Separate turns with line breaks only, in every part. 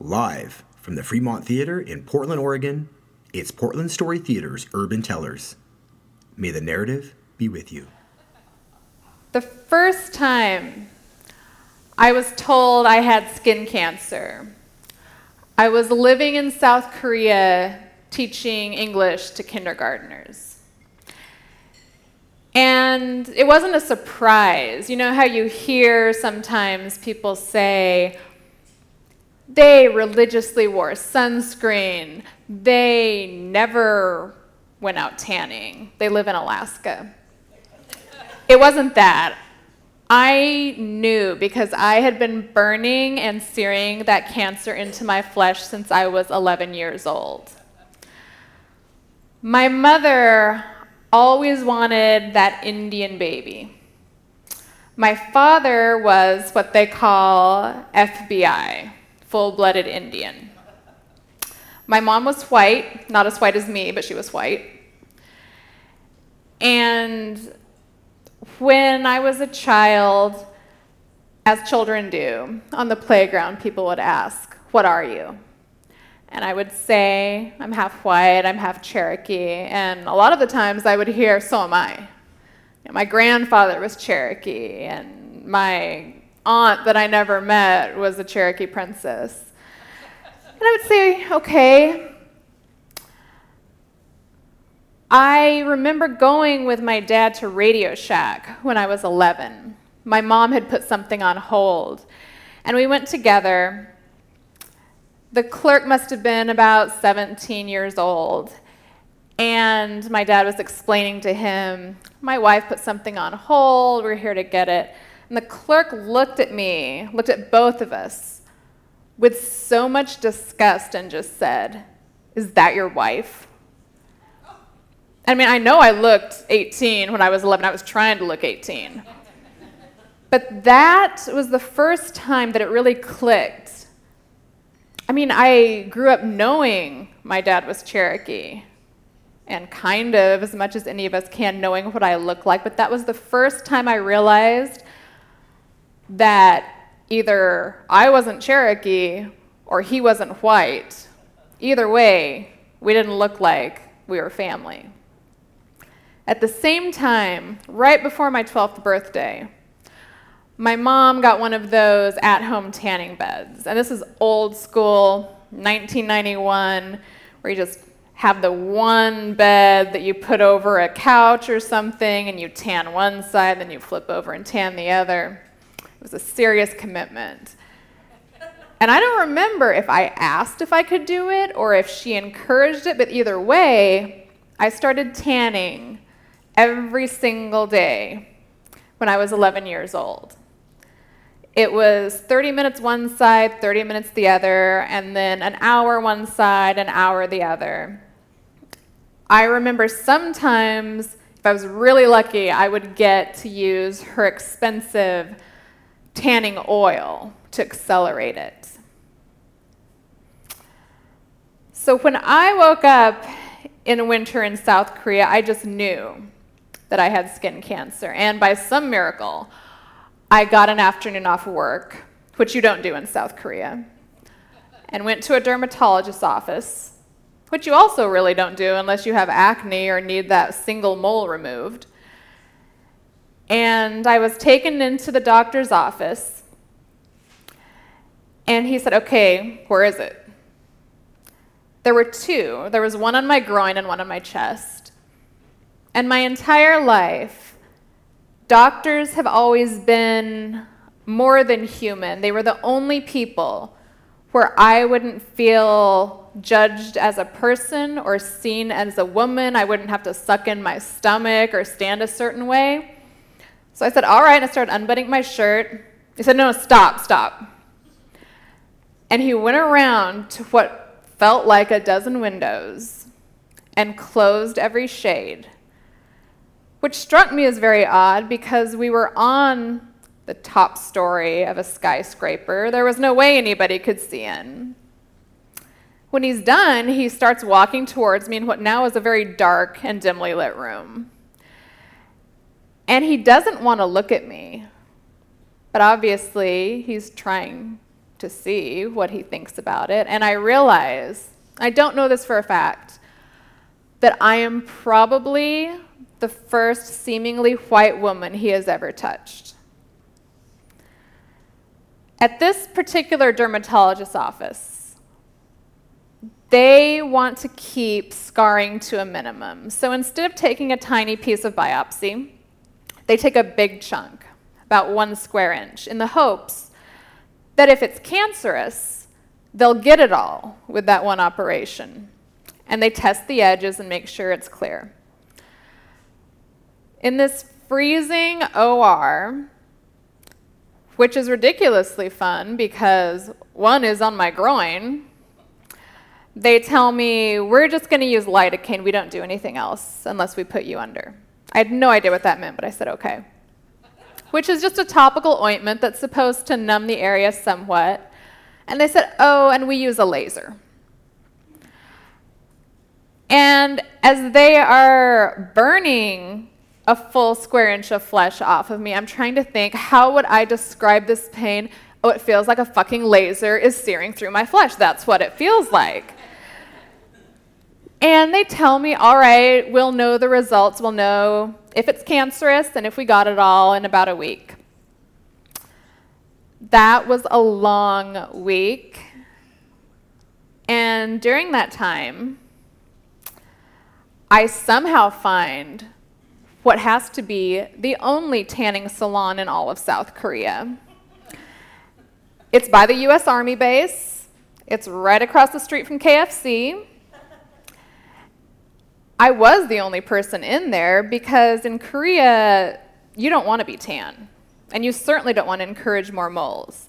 Live from the Fremont Theater in Portland, Oregon, it's Portland Story Theater's Urban Tellers. May the narrative be with you.
The first time I was told I had skin cancer, I was living in South Korea teaching English to kindergartners. And it wasn't a surprise. You know how you hear sometimes people say, they religiously wore sunscreen. They never went out tanning. They live in Alaska. It wasn't that. I knew because I had been burning and searing that cancer into my flesh since I was 11 years old. My mother always wanted that Indian baby. My father was what they call FBI, full blooded Indian. My mom was white, not as white as me, but she was white. And when I was a child, as children do, on the playground, people would ask, What are you? And I would say, I'm half white, I'm half Cherokee. And a lot of the times I would hear, So am I. You know, my grandfather was Cherokee, and my aunt that I never met was a Cherokee princess. And I would say, Okay. I remember going with my dad to Radio Shack when I was 11. My mom had put something on hold, and we went together the clerk must have been about 17 years old. And my dad was explaining to him, My wife put something on hold, we're here to get it. And the clerk looked at me, looked at both of us with so much disgust and just said, Is that your wife? I mean, I know I looked 18 when I was 11, I was trying to look 18. But that was the first time that it really clicked I mean, I grew up knowing my dad was Cherokee and kind of as much as any of us can knowing what I look like, but that was the first time I realized that either I wasn't Cherokee or he wasn't white. Either way, we didn't look like we were family. At the same time, right before my 12th birthday, my mom got one of those at home tanning beds. And this is old school, 1991, where you just have the one bed that you put over a couch or something and you tan one side, then you flip over and tan the other. It was a serious commitment. And I don't remember if I asked if I could do it or if she encouraged it, but either way, I started tanning every single day when I was 11 years old. It was 30 minutes one side, 30 minutes the other, and then an hour one side, an hour the other. I remember sometimes, if I was really lucky, I would get to use her expensive tanning oil to accelerate it. So when I woke up in winter in South Korea, I just knew that I had skin cancer. And by some miracle, I got an afternoon off work, which you don't do in South Korea, and went to a dermatologist's office, which you also really don't do unless you have acne or need that single mole removed. And I was taken into the doctor's office, and he said, Okay, where is it? There were two. There was one on my groin and one on my chest. And my entire life, Doctors have always been more than human. They were the only people where I wouldn't feel judged as a person or seen as a woman. I wouldn't have to suck in my stomach or stand a certain way. So I said, All right, I started unbuttoning my shirt. He said, No, no, stop, stop. And he went around to what felt like a dozen windows and closed every shade which struck me as very odd because we were on the top story of a skyscraper. There was no way anybody could see in. When he's done, he starts walking towards me in what now is a very dark and dimly lit room. And he doesn't want to look at me, but obviously he's trying to see what he thinks about it. And I realize, I don't know this for a fact, that I am probably the first seemingly white woman he has ever touched. At this particular dermatologist's office, they want to keep scarring to a minimum. So instead of taking a tiny piece of biopsy, they take a big chunk, about one square inch, in the hopes that if it's cancerous, they'll get it all with that one operation. And they test the edges and make sure it's clear. In this freezing OR, which is ridiculously fun because one is on my groin. They tell me, we're just going to use lidocaine. We don't do anything else unless we put you under. I had no idea what that meant, but I said, okay. Which is just a topical ointment that's supposed to numb the area somewhat. And they said, oh, and we use a laser. And as they are burning a full square inch of flesh off of me. I'm trying to think, how would I describe this pain? Oh, it feels like a fucking laser is searing through my flesh. That's what it feels like. And they tell me, all right, we'll know the results. We'll know if it's cancerous and if we got it all in about a week. That was a long week. And during that time, I somehow find what has to be the only tanning salon in all of South Korea. It's by the US Army base, it's right across the street from KFC. I was the only person in there because in Korea, you don't want to be tan, and you certainly don't want to encourage more moles.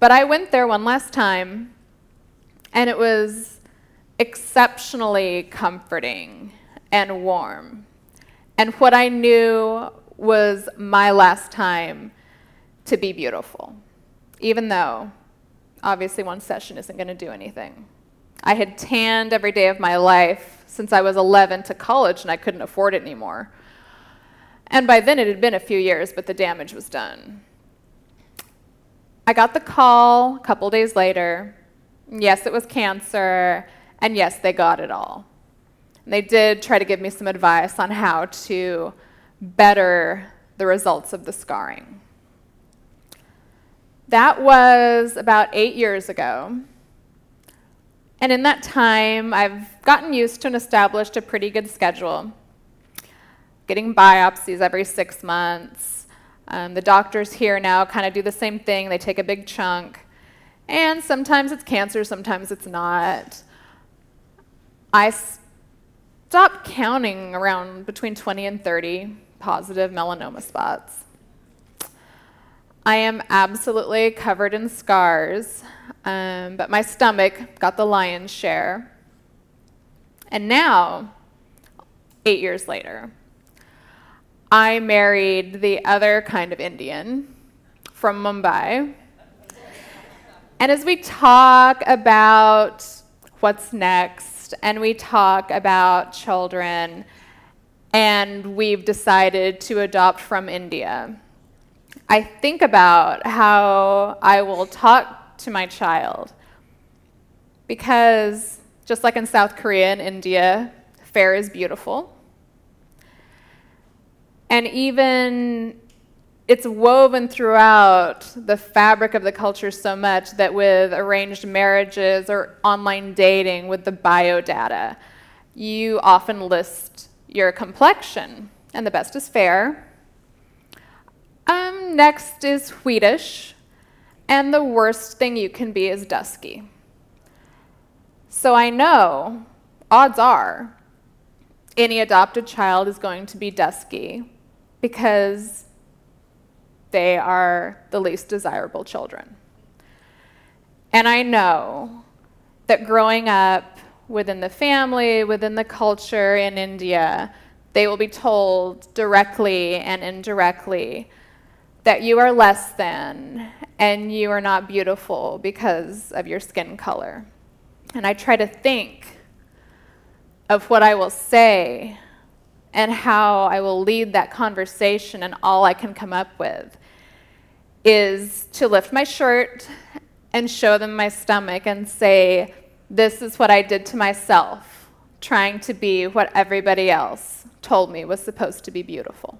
But I went there one last time, and it was exceptionally comforting and warm and what I knew was my last time to be beautiful, even though obviously one session isn't going to do anything. I had tanned every day of my life since I was 11 to college and I couldn't afford it anymore. And by then it had been a few years, but the damage was done. I got the call a couple days later. Yes, it was cancer, and yes, they got it all. And they did try to give me some advice on how to better the results of the scarring. That was about eight years ago. And in that time, I've gotten used to and established a pretty good schedule. Getting biopsies every six months. Um, the doctors here now kind of do the same thing, they take a big chunk. And sometimes it's cancer, sometimes it's not. I stopped counting around between 20 and 30 positive melanoma spots. I am absolutely covered in scars, um, but my stomach got the lion's share. And now, eight years later, I married the other kind of Indian from Mumbai. And as we talk about what's next, and we talk about children, and we've decided to adopt from India. I think about how I will talk to my child because, just like in South Korea and India, fair is beautiful. And even it's woven throughout the fabric of the culture so much that with arranged marriages or online dating with the bio data, you often list your complexion, and the best is fair. Next is wheatish, and the worst thing you can be is dusky. So I know, odds are, any adopted child is going to be dusky because they are the least desirable children. And I know that growing up within the family, within the culture in India, they will be told directly and indirectly that you are less than and you are not beautiful because of your skin color. And I try to think of what I will say and how I will lead that conversation, and all I can come up with is to lift my shirt and show them my stomach and say, This is what I did to myself, trying to be what everybody else told me was supposed to be beautiful.